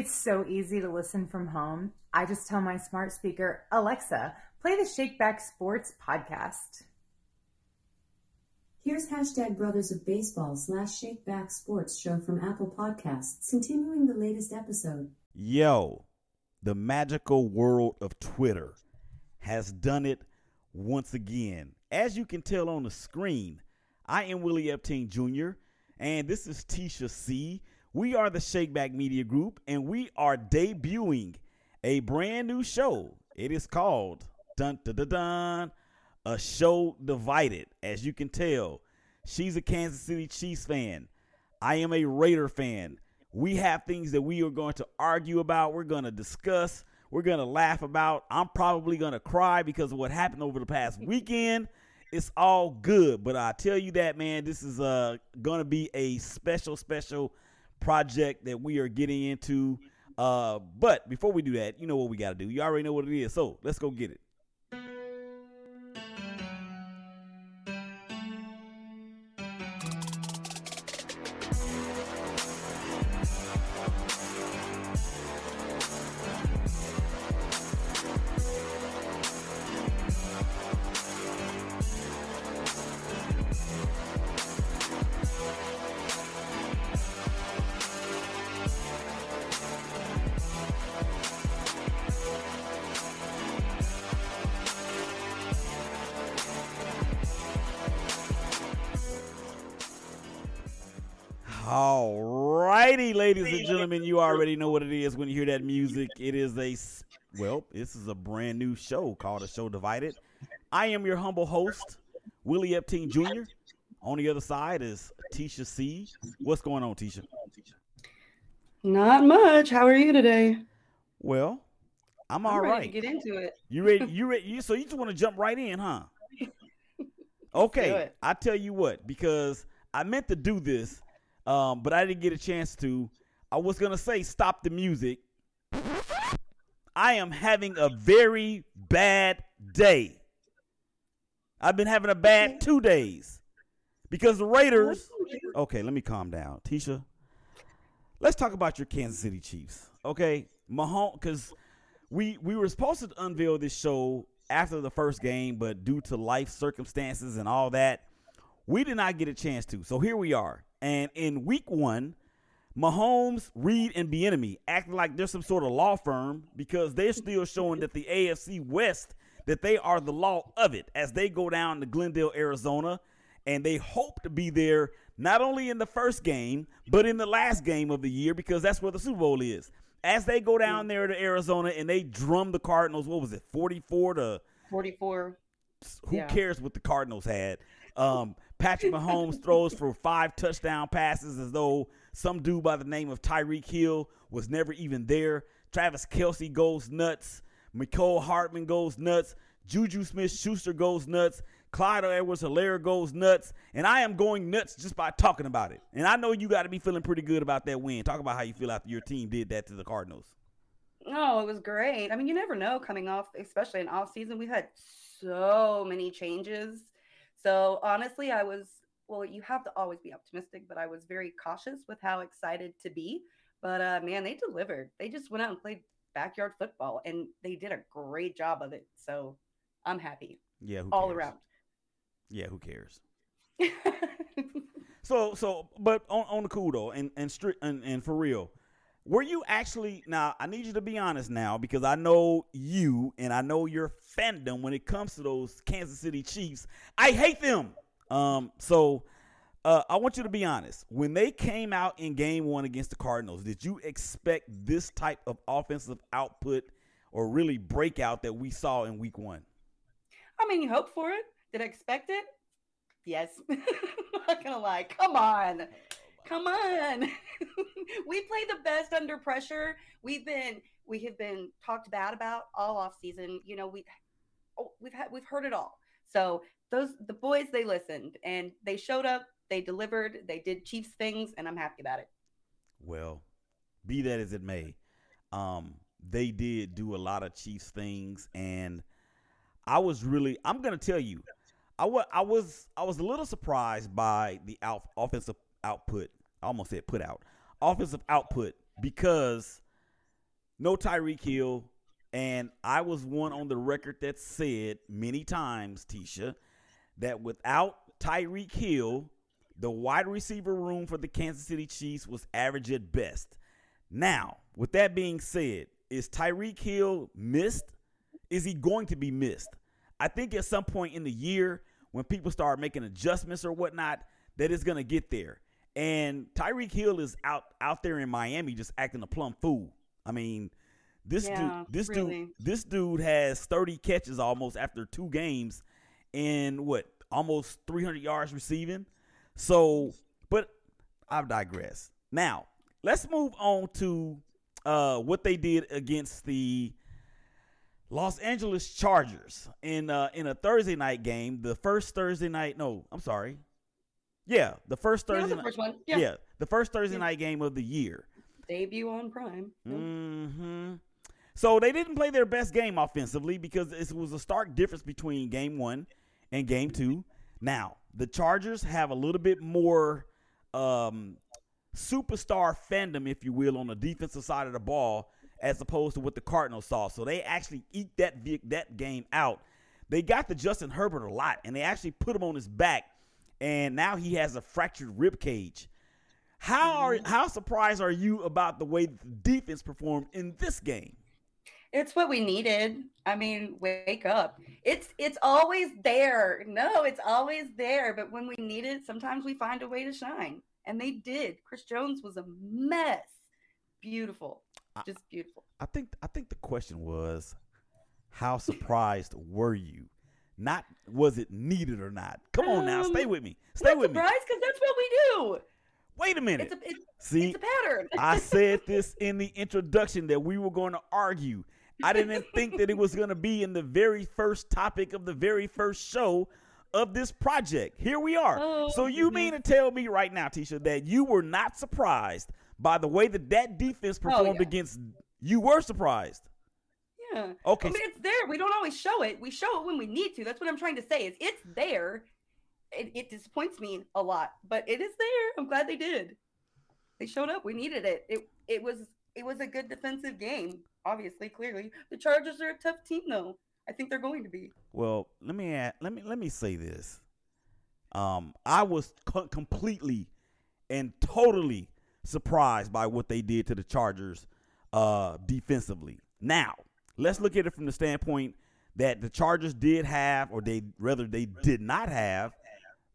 It's so easy to listen from home. I just tell my smart speaker, Alexa, play the Shakeback Sports podcast. Here's hashtag Brothers of Baseball slash Shakeback Sports show from Apple Podcasts, continuing the latest episode. Yo, the magical world of Twitter has done it once again. As you can tell on the screen, I am Willie Epting Jr., and this is Teshia C. We are the Shakeback Media Group, and we are debuting a brand new show. It is called Dun Dun Dun Dun, a show divided. As you can tell, she's a Kansas City Chiefs fan. I am a Raider fan. We have things that we are going to argue about. We're going to discuss. We're going to laugh about. I'm probably going to cry because of what happened over the past weekend. It's all good, but I tell you that, man, this is uh, going to be a special, special project that we are getting into. Uh, but before we do that, you know what we got to do. You already know what it is. So let's go get it. Already know what it is when you hear that music. It is a well, this is a brand new show called A Show Divided. I am your humble host, Willie Epting Jr. On the other side is Teshia C. What's going on, Teshia? Not much. How are you today? Well, I'm all I'm ready right. get into it. You ready? You ready? You, so you just want to jump right in, huh? Okay. I tell you what, because I meant to do this, um, but I didn't get a chance to. I was gonna say stop the music. I am having a very bad day. I've been having a bad two days because the Raiders. Okay, let me calm down, Teshia. Let's talk about your Kansas City Chiefs. Okay, Mahomes, because we we were supposed to unveil this show after the first game, but due to life circumstances and all that, we did not get a chance to. So here we are. And in week one, Mahomes, Reid, and Bieniemy acting like they're some sort of law firm because they're still showing that the AFC West that they are the law of it as they go down to Glendale, Arizona, and they hope to be there not only in the first game but in the last game of the year because that's where the Super Bowl is. As they go down there to Arizona and they drum the Cardinals, what was it, forty-four to 44. who Yeah. cares what the Cardinals had? Um, Patrick Mahomes throws for five touchdown passes as though some dude by the name of Tyreek Hill was never even there. Travis Kelce goes nuts. Mecole Hardman goes nuts. Juju Smith Schuster goes nuts. Clyde Edwards Hilaire goes nuts. And I am going nuts just by talking about it. And I know you got to be feeling pretty good about that win. Talk about how you feel after your team did that to the Cardinals. No, it was great. I mean, you never know coming off, especially in off season. We've had so many changes. So honestly, I was well, you have to always be optimistic, but I was very cautious with how excited to be. But uh man, they delivered. They just went out and played backyard football and they did a great job of it. So I'm happy Yeah, who all around. Yeah, who cares? So so but on, on the cool though, and and, stri- and and for real, were you actually now I need you to be honest now because I know you and I know your fandom when it comes to those Kansas City Chiefs. I hate them. Um so uh, I want you to be honest. When they came out in game one against the Cardinals, did you expect this type of offensive output or really breakout that we saw in week one? I mean, you hope for it. Did I expect it? Yes. I'm not gonna lie. Come on. Come on. we play the best under pressure. We've been we have been talked bad about all off season. You know, we oh, we've had we've heard it all. So those the boys they listened and they showed up, they delivered, they did Chiefs things, and I'm happy about it. Well, be that as it may, um, they did do a lot of Chiefs things, and I was really I'm gonna tell you, I was I was I was a little surprised by the out, offensive output. I almost said put out offensive output because no Tyreek Hill, and I was one on the record that said many times, Teshia, that without Tyreek Hill, the wide receiver room for the Kansas City Chiefs was average at best. Now, with that being said, is Tyreek Hill missed? Is he going to be missed? I think at some point in the year, when people start making adjustments or whatnot, that is going to get there. And Tyreek Hill is out out there in Miami just acting a plumb fool. I mean, this Yeah, dude, this really. dude, this dude has 30 catches almost after two games, and what almost 300 yards receiving. So, but I digress. Now, let's move on to uh, what they did against the Los Angeles Chargers in uh, in a Thursday night game. The first Thursday night, no, I'm sorry. Yeah, the first Yeah, Thursday the night. first one. Yeah. Yeah. the first Thursday Yeah. night game of the year. Debut on Prime. Yeah. hmm So they didn't play their best game offensively because it was a stark difference between game one and game two. Now, the Chargers have a little bit more um, superstar fandom, if you will, on the defensive side of the ball as opposed to what the Cardinals saw. So they actually eat that that game out. They got the Justin Herbert a lot, and they actually put him on his back, and now he has a fractured rib cage. How are how surprised are you about the way the defense performed in this game? It's what we needed. I mean, wake up. It's it's always there. No, it's always there. But when we need it, sometimes we find a way to shine. And they did. Chris Jones was a mess. Beautiful. Just beautiful. I think I think the question was, how surprised were you? Not was it needed or not? Come on now, Um, stay with me. Stay Not with me. surprised because that's what we do. Wait a minute. It's a it's, See, it's a pattern. I said this in the introduction that we were going to argue. I didn't think that it was going to be in the very first topic of the very first show of this project. Here we are. Oh, so you mm-hmm. mean to tell me right now, Teshia, that you were not surprised by the way that that defense oh, performed Oh, yeah. against you were surprised. yeah. Okay. I mean, it's there. We don't always show it. We show it when we need to. That's what I'm trying to say. Is it's there. It, it disappoints me a lot, but it is there. I'm glad they did. They showed up. We needed it. It it was it was a good defensive game. Obviously, clearly, the Chargers are a tough team, though. I think they're going to be. Well, let me add, let me let me say this. Um, I was co- completely and totally surprised by what they did to the Chargers uh, defensively. Now, let's look at it from the standpoint that the Chargers did have, or they rather they did not have,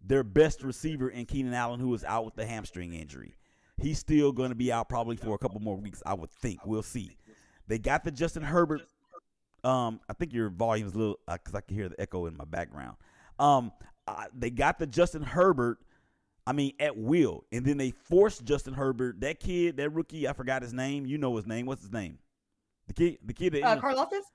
their best receiver in Keenan Allen, who is out with the hamstring injury. He's still going to be out probably for a couple more weeks, I would think. We'll see. They got the Justin Herbert um, I think your volume's a little because I can hear the echo in my background. Um, uh, they got the Justin Herbert, I mean, at will, and then they forced Justin Herbert. That kid, that rookie, I forgot his name. You know his name. What's his name? The kid, the kid that Uh, inter- Carl Loftus?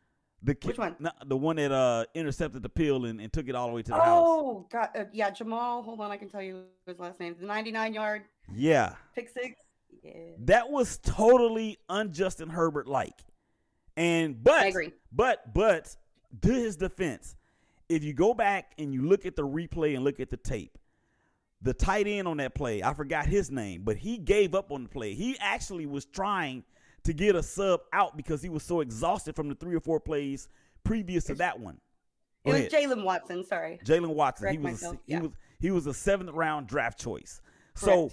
the kid, which one? no, the one that uh intercepted the pill and, and took it all the way to the house. Oh, God. Uh, yeah, Jamal. Hold on. I can tell you his last name. The 99 yard Yeah, pick six. Yeah. that was totally unjust unJustin Herbert like. And but. But but to his defense, if you go back and you look at the replay and look at the tape, the tight end on that play, I forgot his name, but he gave up on the play. He actually was trying to get a sub out because he was so exhausted from the three or four plays previous to that one. Go It was. Jaylen Watson. Sorry. Jaylen Watson. He Correct was myself, he yeah. was he was a seventh round draft choice. Correct. so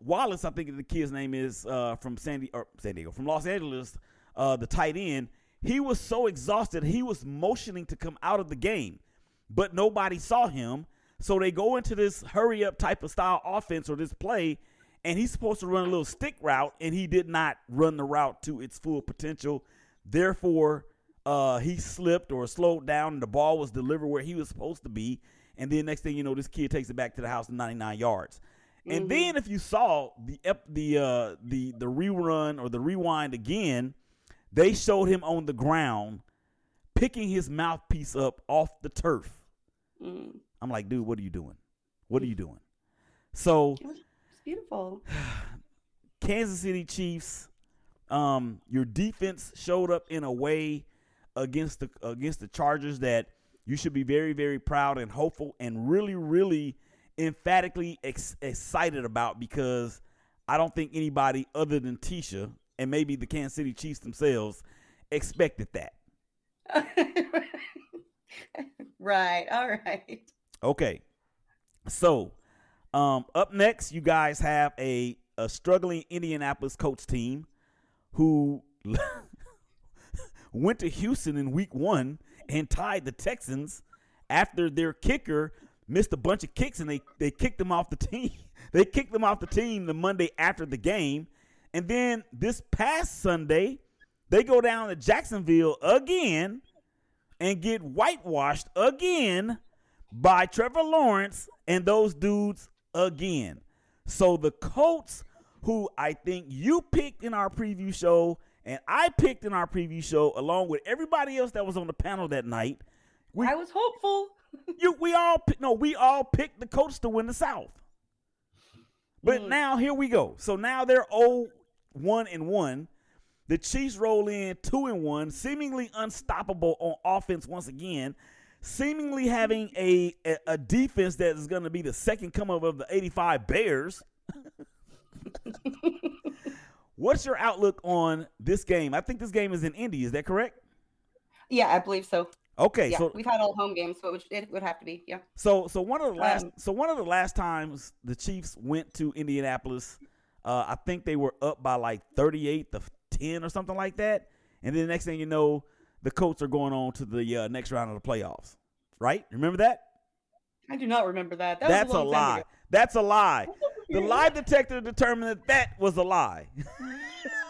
Wallace, I think the kid's name is uh, from San or San Diego, from Los Angeles, uh, the tight end. He was so exhausted, he was motioning to come out of the game, but nobody saw him. So they go into this hurry up type of style offense or this play, and he's supposed to run a little stick route, and he did not run the route to its full potential. Therefore, uh, he slipped or slowed down, and the ball was delivered where he was supposed to be. And then next thing you know, this kid takes it back to the house in 99 yards. And Mhm. then if you saw the ep- the uh, the the rerun or the rewind again, they showed him on the ground picking his mouthpiece up off the turf. Mm. I'm like, dude, what are you doing? What are you doing? So it's beautiful. Kansas City Chiefs, um, your defense showed up in a way against the against the Chargers that you should be very very proud and hopeful and really really emphatically ex- excited about because I don't think anybody other than Teshia and maybe the Kansas City Chiefs themselves expected that. right. All right. Okay. So, um, up next, you guys have a, a struggling Indianapolis Colts team who went to Houston in week one and tied the Texans after their kicker missed a bunch of kicks and they, they kicked them off the team. They kicked them off the team the Monday after the game. And then this past Sunday, they go down to Jacksonville again and get whitewashed again by Trevor Lawrence and those dudes again. So the Colts, who I think you picked in our preview show and I picked in our preview show, along with everybody else that was on the panel that night, we, I was hopeful. You we all no, we all picked the Colts to win the South. But Mm. now here we go. So now they're 0 1 and 1. The Chiefs roll in 2 and 1, seemingly unstoppable on offense once again, seemingly having a a, a defense that is going to be the second come up of the 85 Bears. What's your outlook on this game? I think this game is in Indy, is that correct? Yeah, I believe so. Okay, yeah, so we've had all home games, so it would, it would have to be. Yeah. So so one of the last Um, so one of the last times the Chiefs went to Indianapolis, uh, I think they were up by like thirty eight to ten or something like that, and then the next thing you know, the Colts are going on to the uh, next round of the playoffs. Right? Remember that? I do not remember that. that That's a, long lie. That's a lie. The lie detector determined that that was a lie.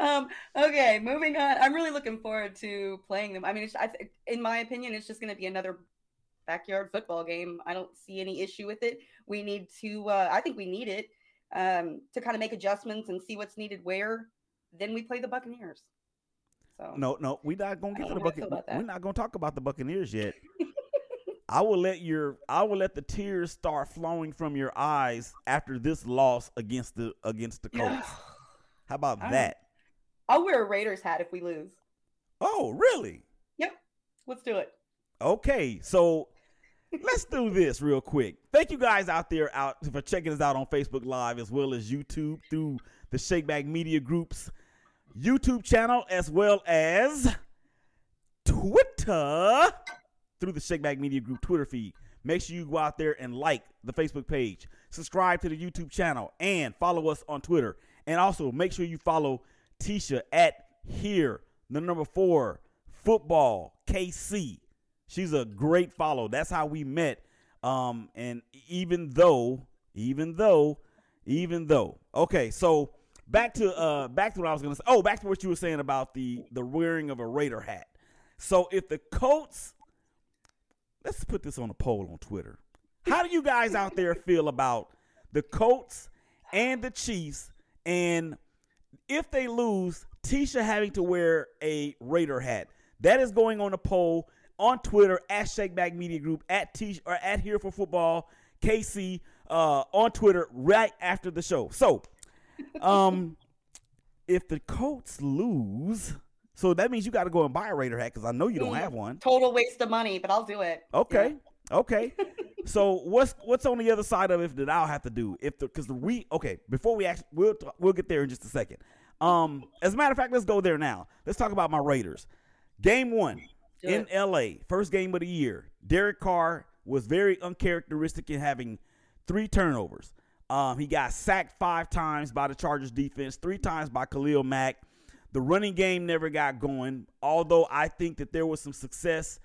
Um, okay, moving on. I'm really looking forward to playing them. I mean, it's, I, in my opinion, it's just going to be another backyard football game. I don't see any issue with it. We need to. Uh, I think we need it um, to kind of make adjustments and see what's needed where. Then we play the Buccaneers. So No, no, we're not gonna get to the know how I feel Buccaneers. We're not gonna talk about the Buccaneers yet. I will let your I will let the tears start flowing from your eyes after this loss against the against the Colts. How about that? I'll wear a Raiders hat if we lose. Oh, really? Yep, let's do it. Okay, so let's do this real quick. Thank you guys out there out for checking us out on Facebook Live as well as YouTube through the Shakeback Media Group's YouTube channel as well as Twitter through the Shakeback Media Group Twitter feed. Make sure you go out there and like the Facebook page, subscribe to the YouTube channel, and follow us on Twitter. And also make sure you follow Teshia at here, the number four, football, KC. She's a great follow. That's how we met. Um, and even though, even though, even though, okay, so back to uh back to what I was gonna say. Oh, back to what you were saying about the the wearing of a Raider hat. So if the Colts, let's put this on a poll on Twitter. How do you guys out there feel about the Colts and the Chiefs, and if they lose, Teshia having to wear a Raider hat? That is going on a poll on Twitter at Shakeback Media Group at T or at Here for Football KC uh, on Twitter right after the show. So, um, if the Colts lose, so that means you got to go and buy a Raider hat because I know you don't Mm. have one. Total waste of money, but I'll do it. Okay. Okay. so what's what's on the other side of it that I'll have to do if the because the we okay before we actually we'll we'll get there in just a second. Um, as a matter of fact, let's go there now. Let's talk about my Raiders. Game one Do in it. L.A. First game of the year. Derek Carr was very uncharacteristic in having three turnovers. Um, he got sacked five times by the Chargers defense, three times by Khalil Mack. The running game never got going, although I think that there was some success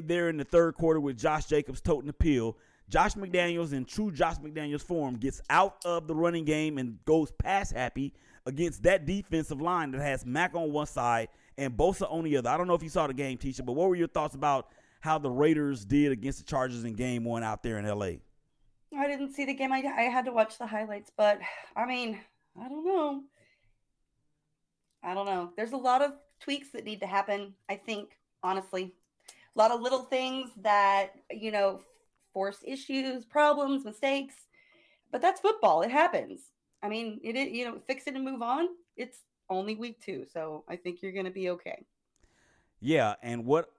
there in the third quarter with Josh Jacobs toting the pill. Josh McDaniels, in true Josh McDaniels form, gets out of the running game and goes pass happy against that defensive line that has Mack on one side and Bosa on the other. I don't know if you saw the game, Teshia, but what were your thoughts about how the Raiders did against the Chargers in game one out there in LA? I didn't see the game. I, I had to watch the highlights, but I mean, I don't know. I don't know. There's a lot of tweaks that need to happen, I think, honestly. A lot of little things that, you know, force issues, problems, mistakes. But that's football. It happens. I mean, it you know, fix it and move on. It's only week two, so I think you're going to be okay. Yeah, and what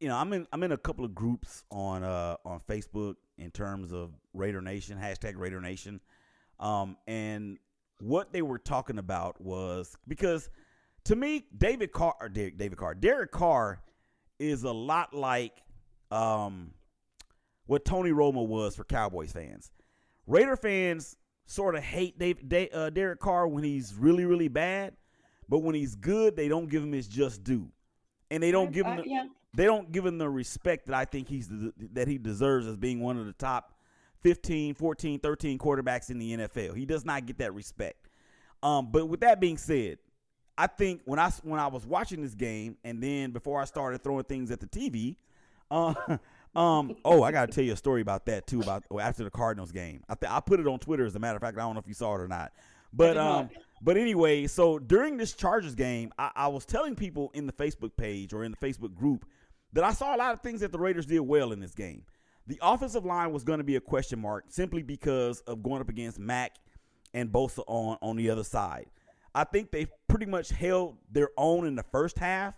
you know, I'm in I'm in a couple of groups on uh on Facebook in terms of Raider Nation hashtag Raider Nation, um, and what they were talking about was because to me, David Carr, or David Carr, Derek Carr is a lot like um, what Tony Romo was for Cowboys fans. Raider fans sort of hate Dave, Dave, uh, Derek Carr when he's really, really bad, but when he's good, they don't give him his just due, and they don't give him Uh, the, yeah. they don't give him the respect that I think he's that he deserves as being one of the top 15, 14, 13 quarterbacks in the NFL. He does not get that respect. Um, but with that being said, I think when I when I was watching this game and then before I started throwing things at the TV, uh, um, oh, I got to tell you a story about that too. About after the Cardinals game, I th- I put it on Twitter as a matter of fact. I don't know if you saw it or not, but um, but anyway, so during this Chargers game, I, I was telling people in the Facebook page or in the Facebook group that I saw a lot of things that the Raiders did well in this game. The offensive line was going to be a question mark simply because of going up against Mack and Bosa on on the other side. I think they pretty much held their own in the first half,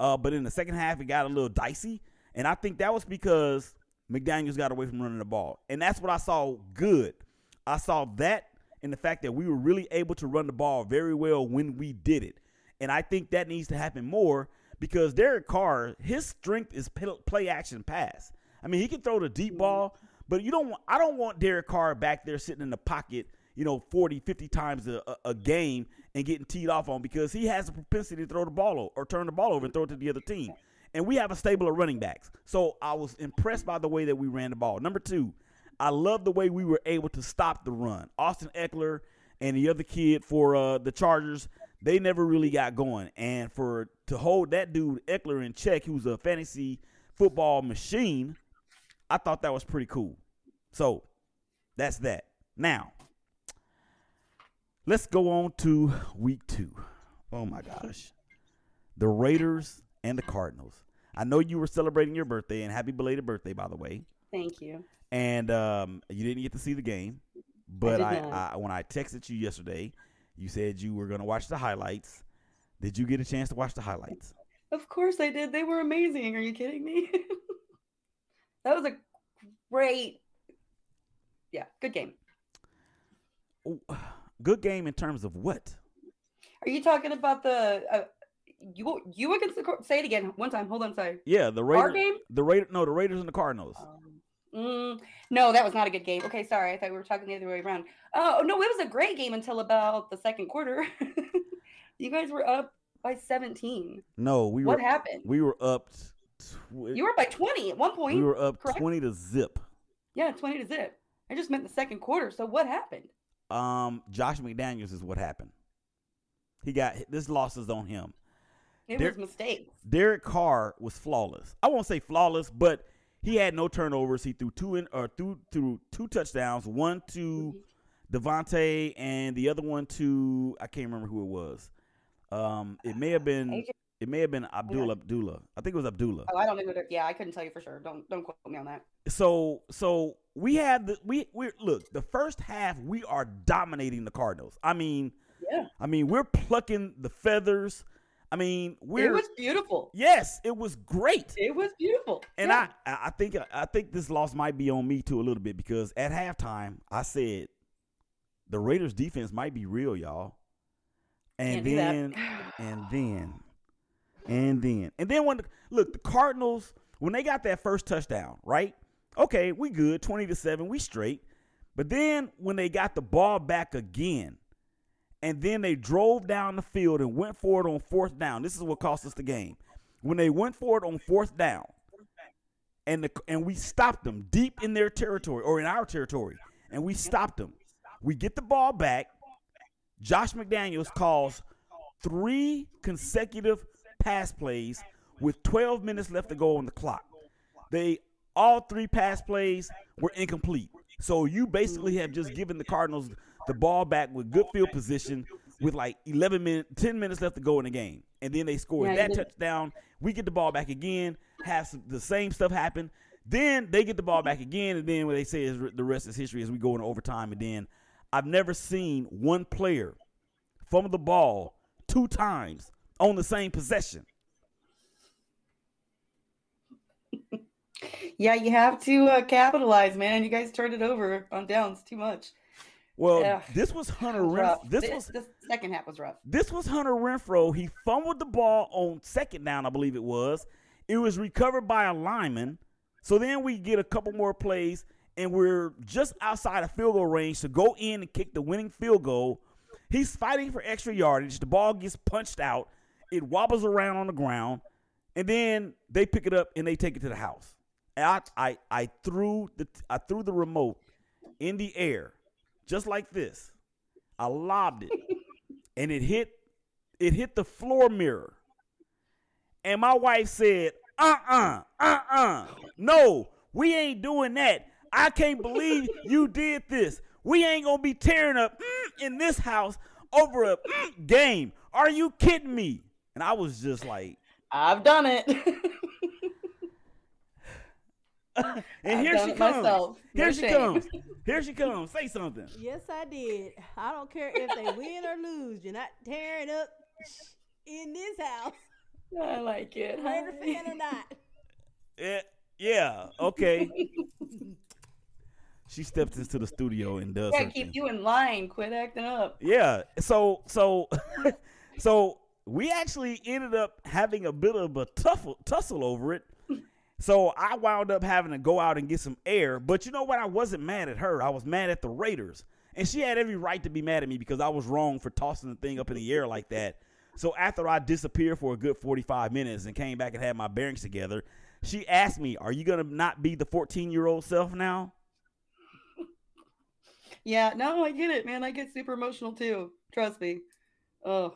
uh, but in the second half it got a little dicey, and I think that was because McDaniel's got away from running the ball, and that's what I saw good. I saw that in the fact that we were really able to run the ball very well when we did it, and I think that needs to happen more because Derek Carr, his strength is play action pass. I mean, he can throw the deep ball, but you don't want, I don't want Derek Carr back there sitting in the pocket, you know, 40, 50 times a, a, a game and getting teed off on because he has a propensity to throw the ball over, or turn the ball over and throw it to the other team. And we have a stable of running backs. So I was impressed by the way that we ran the ball. Number two, I love the way we were able to stop the run. Austin Ekeler and the other kid for uh, the Chargers, they never really got going. And for to hold that dude Eckler in check, who's a fantasy football machine, I thought that was pretty cool. So that's that. Now, let's go on to week two. Oh my gosh. The Raiders and the Cardinals. I know you were celebrating your birthday, and happy belated birthday, by the way. Thank you. And um, you didn't get to see the game, but did I. I when I texted you yesterday, you said you were going to watch the highlights. Did you get a chance to watch the highlights? Of course I did. They were amazing. Are you kidding me? that was a great, yeah, good game. Oh, Good game in terms of what? Are you talking about the uh, you you against the say it again one time? Hold on, sorry. Yeah, the Our Raiders. game? The Raiders. no, the Raiders and the Cardinals. Um, mm, no, that was not a good game. Okay, sorry. I thought we were talking the other way around. Oh no, it was a great game until about the second quarter. you guys were up by 17. No, we what were happened? we were up. Tw- You were up by 20 at one point. we were up correct? twenty to zip. Yeah, 20 to zip. I just meant the second quarter. So what happened? Um, Josh McDaniels is what happened. He got this loss is on him. It There- was mistakes. Derek Carr was flawless. I won't say flawless, but he had no turnovers. He threw two in or threw threw two touchdowns, one to Davante and the other one to I can't remember who it was. Um, it may have been it may have been Abdullah Abdullah. I think it was Abdullah. Oh, I don't know. Yeah, I couldn't tell you for sure. Don't don't quote me on that. So so we had the we we look the first half we are dominating the Cardinals. I mean Yeah, I mean we're plucking the feathers. I mean we're it was beautiful. yes it was great. It was beautiful. And Yeah. I, I think I think this loss might be on me too a little bit because at halftime I said the Raiders defense might be real, y'all. And Can't then and then and then and then when look the Cardinals when they got that first touchdown, right? Okay, we good, twenty to seven, we straight. But then when they got the ball back again, and then they drove down the field and went for it on fourth down. This is what cost us the game. When they went for it on fourth down, and the and we stopped them deep in their territory or in our territory, and we stopped them. We get the ball back. Josh McDaniels calls three consecutive pass plays with 12 minutes left to go on the clock. They all three pass plays were incomplete. So you basically have just given the Cardinals the ball back with good field position with like 11 minutes, 10 minutes left to go in the game. And then they scored Yeah, that touchdown. We get the ball back again, have some, the same stuff happen. Then they get the ball back again, and then what they say is the rest is history as we go into overtime. And then I've never seen one player fumble the ball two times on the same possession. Yeah, you have to uh, capitalize, man. You guys turned it over on downs too much. Well, Ugh. this was Hunter Renfrow. rough. This was the second half was rough. this was Hunter Renfrow. He fumbled the ball on second down, I believe it was. It was recovered by a lineman. So then we get a couple more plays, and we're just outside of field goal range to go in and kick the winning field goal. He's fighting for extra yardage. The ball gets punched out. It wobbles around on the ground, and then they pick it up and they take it to the house. And I, I, I threw the I threw the remote in the air, just like this. I lobbed it, and it hit it hit the floor mirror. And my wife said, "Uh-uh, uh-uh, no, we ain't doing that. I can't believe you did this. We ain't gonna be tearing up mm, in this house over a mm, game. Are you kidding me?" And I was just like, I've done it. and I've here she comes. myself. No Here she shame. comes. Here she comes. Say something. Yes, I did. I don't care if they win or lose. You're not tearing up in this house, I like it. Raider fan or not. Yeah, yeah, okay. she steps into the studio and does Gotta keep thing. you in line. Quit acting up. Yeah. So so so we actually ended up having a bit of a tussle tussle over it. So I wound up having to go out and get some air. But you know what? I wasn't mad at her. I was mad at the Raiders. And she had every right to be mad at me because I was wrong for tossing the thing up in the air like that. So after I disappeared for a good 45 minutes and came back and had my bearings together, she asked me, Are you going to not be the 14 year old self now? Yeah, no, I get it, man. I get super emotional too. Trust me. Oh,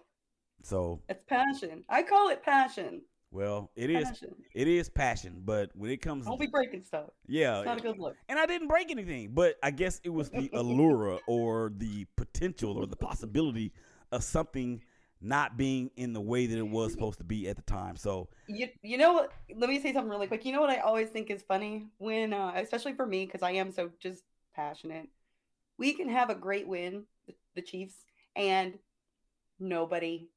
So, it's passion. I call it passion. well, it is Passion. it is passion, but when it comes Don't be breaking stuff. yeah, It's not a good look. and I didn't break anything, but I guess it was the allure or the potential or the possibility of something not being in the way that it was supposed to be at the time. So, You, you know what? Let me say something really quick. You know what I always think is funny when, uh, especially for me, because I am so just passionate. We can have a great win, the Chiefs, and nobody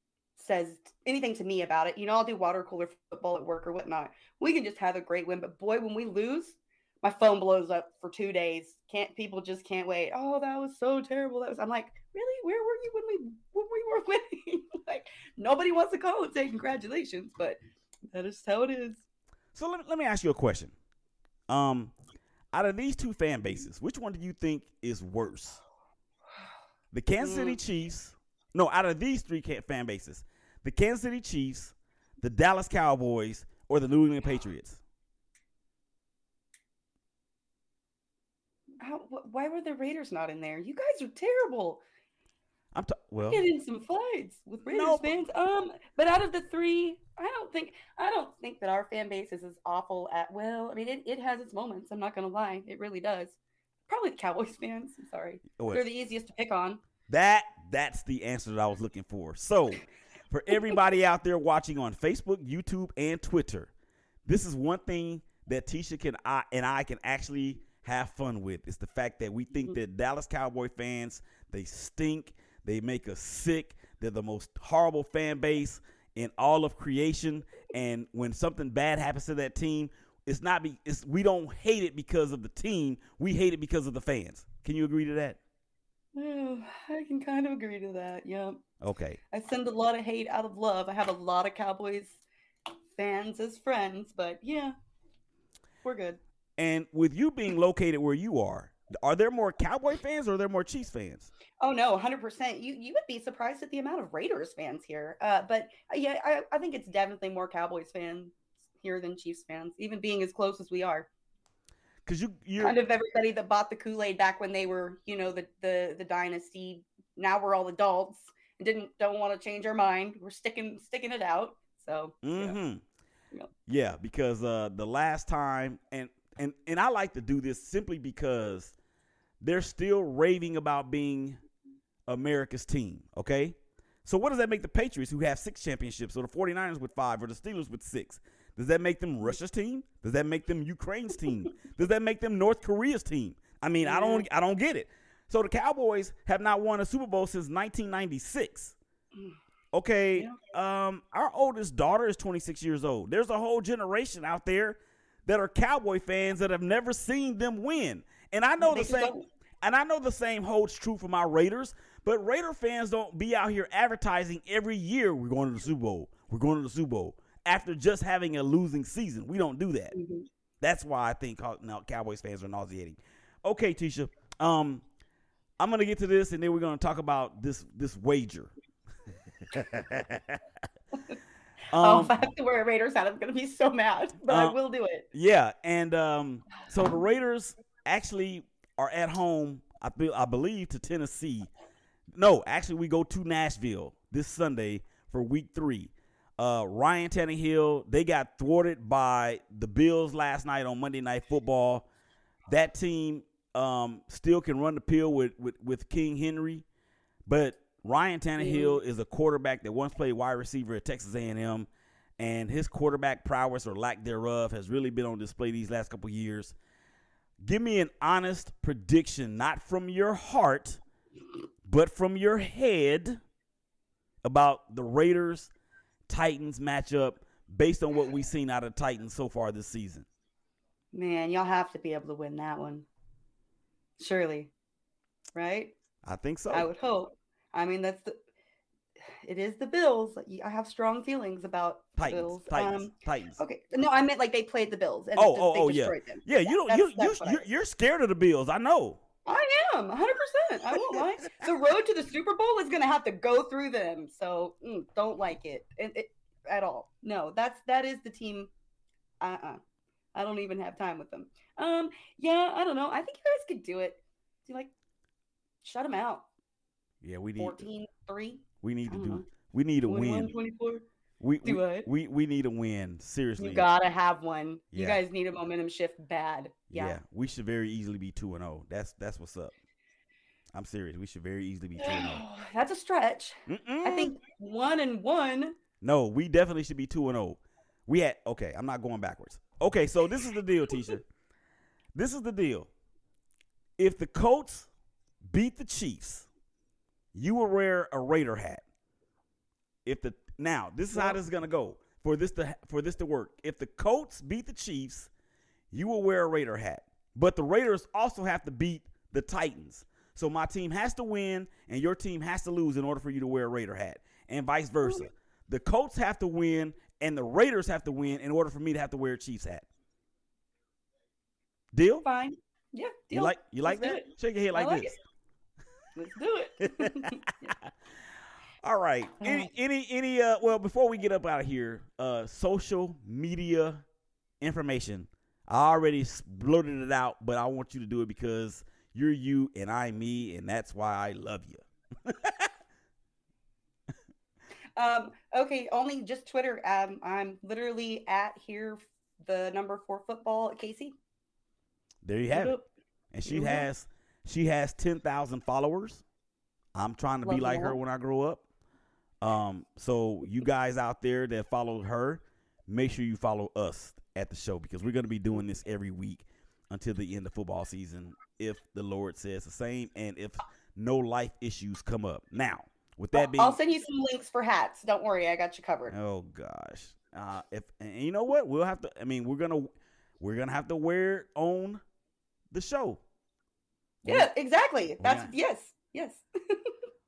says anything to me about it. You know, I'll do water cooler football at work or whatnot. We can just have a great win, but boy, when we lose, my phone blows up for two days. Can't people just can't wait? Oh, that was so terrible. That was. I'm like, really? Where were you when we when we were winning? like nobody wants to call and say congratulations, but that is how it is. so let me, let me ask you a question. Um, out of these two fan bases, which one do you think is worse? The Kansas City Chiefs. No, out of these three fan bases, the Kansas City Chiefs, the Dallas Cowboys, or the New England Patriots. How, wh- why were the Raiders not in there? You guys are terrible. I'm t- well. Get in some fights with Raiders No, fans. Um, but out of the three, I don't think I don't think that our fan base is as awful at well. I mean, it, it has its moments. I'm not gonna lie, it really does. Probably the Cowboys fans. I'm sorry, they're the easiest to pick on. That that's the answer that I was looking for. So, for everybody out there watching on Facebook, YouTube, and Twitter, this is one thing that Teshia can I and I can actually have fun with. It's the fact that we think mm-hmm. that Dallas Cowboy fans they stink, they make us sick. They're the most horrible fan base in all of creation. And when something bad happens to that team, it's not be it's we don't hate it because of the team. We hate it because of the fans. Can you agree to that? Oh, I can kind of agree to that. Yep. Okay. I send a lot of hate out of love. I have a lot of Cowboys fans as friends, but yeah, we're good. And with you being located where you are, are there more Cowboy fans or are there more Chiefs fans? Oh no, hundred percent. You you would be surprised at the amount of Raiders fans here. Uh, but uh, yeah, I, I think it's definitely more Cowboys fans here than Chiefs fans, even being as close as we are. Because you you're Kind of everybody that bought the Kool Aid back when they were, you know, the the the dynasty. Now we're all adults and didn't don't want to change our mind. We're sticking sticking it out. So mm-hmm. Yep. yeah, because uh, the last time and and and I like to do this simply because they're still raving about being America's team. Okay, so what does that make the Patriots, who have six championships, or the 49ers with five, or the Steelers with six? Does that make them Russia's team? Does that make them Ukraine's team? Does that make them North Korea's team? I mean, I don't I don't get it. So the Cowboys have not won a Super Bowl since 1996. Okay, um, our oldest daughter is 26 years old. There's a whole generation out there that are Cowboy fans that have never seen them win. And I know They the same. don't- and I know the same holds true for my Raiders, but Raider fans don't be out here advertising every year we're going to the Super Bowl. We're going to the Super Bowl after just having a losing season. We don't do that. Mhm. That's why I think now Cowboys fans are nauseating. Okay, Teshia. Um, I'm gonna get to this, and then we're gonna talk about this this wager. oh, Um, if I have to wear a Raiders hat, I'm gonna be so mad, but I Uh, will do it. Yeah, and um, so the Raiders actually are at home. I feel I believe to Tennessee. No, actually, we go to Nashville this Sunday for Week Three. Uh, Ryan Tannehill they got thwarted by the Bills last night on Monday Night Football. That team um, still can run the pill with, with with King Henry, but Ryan Tannehill is a quarterback that once played wide receiver at Texas A&M, and his quarterback prowess or lack thereof has really been on display these last couple years. Give me an honest prediction, not from your heart, but from your head, about the Raiders Titans matchup based on what we've seen out of Titans so far this season. Man, y'all have to be able to win that one. Surely, right? I think so. I would hope. I mean, that's the. It is the Bills. I have strong feelings about the Titans, Bills. Titans, Um, Titans. okay, no, I meant like they played the Bills and Oh, just- oh, oh, yeah. them. Yeah, you don't. You you I you're, you're scared of the Bills. I know. I am 100. percent I won't lie. The road to the Super Bowl is going to have to go through them. So mm, don't like it. It, it at all. No, that's that is the team. Uh uh I don't even have time with them. Um. Yeah. I don't know. I think you guys could do it. Do you like shut them out. Yeah, we need 14 3. we need to don't know. we need to 21 win. 24. We Do we, what? we we need a win. Seriously. You gotta have one. You guys need a momentum shift bad. yeah. Yeah. we should very easily be 2 and 0. That's that's what's up. I'm serious. We should very easily be 2 and 0. That's a stretch. I Mm-mm. think one and one. No, we definitely should be 2 and 0. We had okay, I'm not going backwards. Okay, so this is the deal, Teshia. this is the deal. If the Colts beat the Chiefs, you will wear a Raider hat. If the now, this is how this is gonna go for this to for this to work. If the Colts beat the Chiefs, you will wear a Raider hat. But the Raiders also have to beat the Titans. So my team has to win and your team has to lose in order for you to wear a Raider hat, and vice versa. The Colts have to win and the Raiders have to win in order for me to have to wear a Chiefs hat. Deal? Fine. Yeah. You like you like Let's that? it. Shake your head like, like this. Let's do it. All right. Any any any uh well before we get up out of here, uh social media information. I already blurted it out, but I want you to do it because you're you and I'm me, and that's why I love you. um. Okay. Only just Twitter. Um. I'm literally at here. The number four football KC. There you have it. And she Mhm. has she has ten thousand followers. I'm trying to be like her when I grow up. Um, so you guys out there that followed her, make sure you follow us at the show because we're gonna be doing this every week until the end of football season, if the Lord says the same, and if no life issues come up. Now, with that being, I'll send you some links for hats. Don't worry, I got you covered. Oh gosh. Uh, if and you know what, we'll have to. I mean, we're gonna we're gonna have to wear it on the show. Yeah, got- exactly. That's got- yes, yes.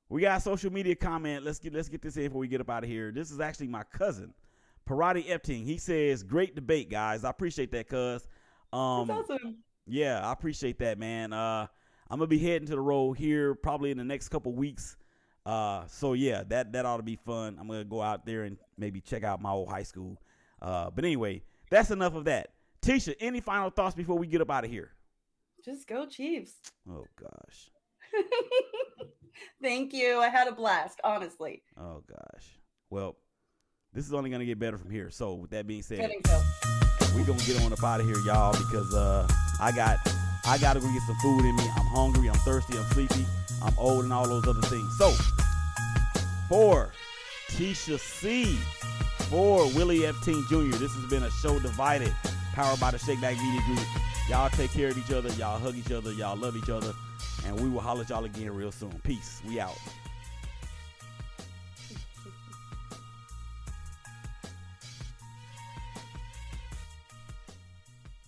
We got a social media comment. Let's get let's get this in before we get up out of here. This is actually my cousin, Parati Epting. He says, "Great debate, guys. I appreciate that, cuz." Um, That's awesome. Yeah, I appreciate that, man. Uh, I'm gonna be heading to the road here probably in the next couple weeks. Uh, so yeah, that that ought to be fun. I'm gonna go out there and maybe check out my old high school. Uh, but anyway, that's enough of that. Teshia, any final thoughts before we get up out of here? Just go Chiefs. Oh gosh, Thank you. I had a blast, honestly. oh gosh. Well, this is only gonna get better from here. So with that being said, think so. we gonna get on up out of here, y'all, because uh, I got I gotta go get some food in me. I'm hungry. I'm thirsty. I'm sleepy. I'm old and all those other things. So for Teshia C, for Willie Epting Jr. This has been a show divided, powered by the Shake Back Media Group. Y'all take care of each other. Y'all hug each other. Y'all love each other. And we will holler y'all again real soon. Peace. We out.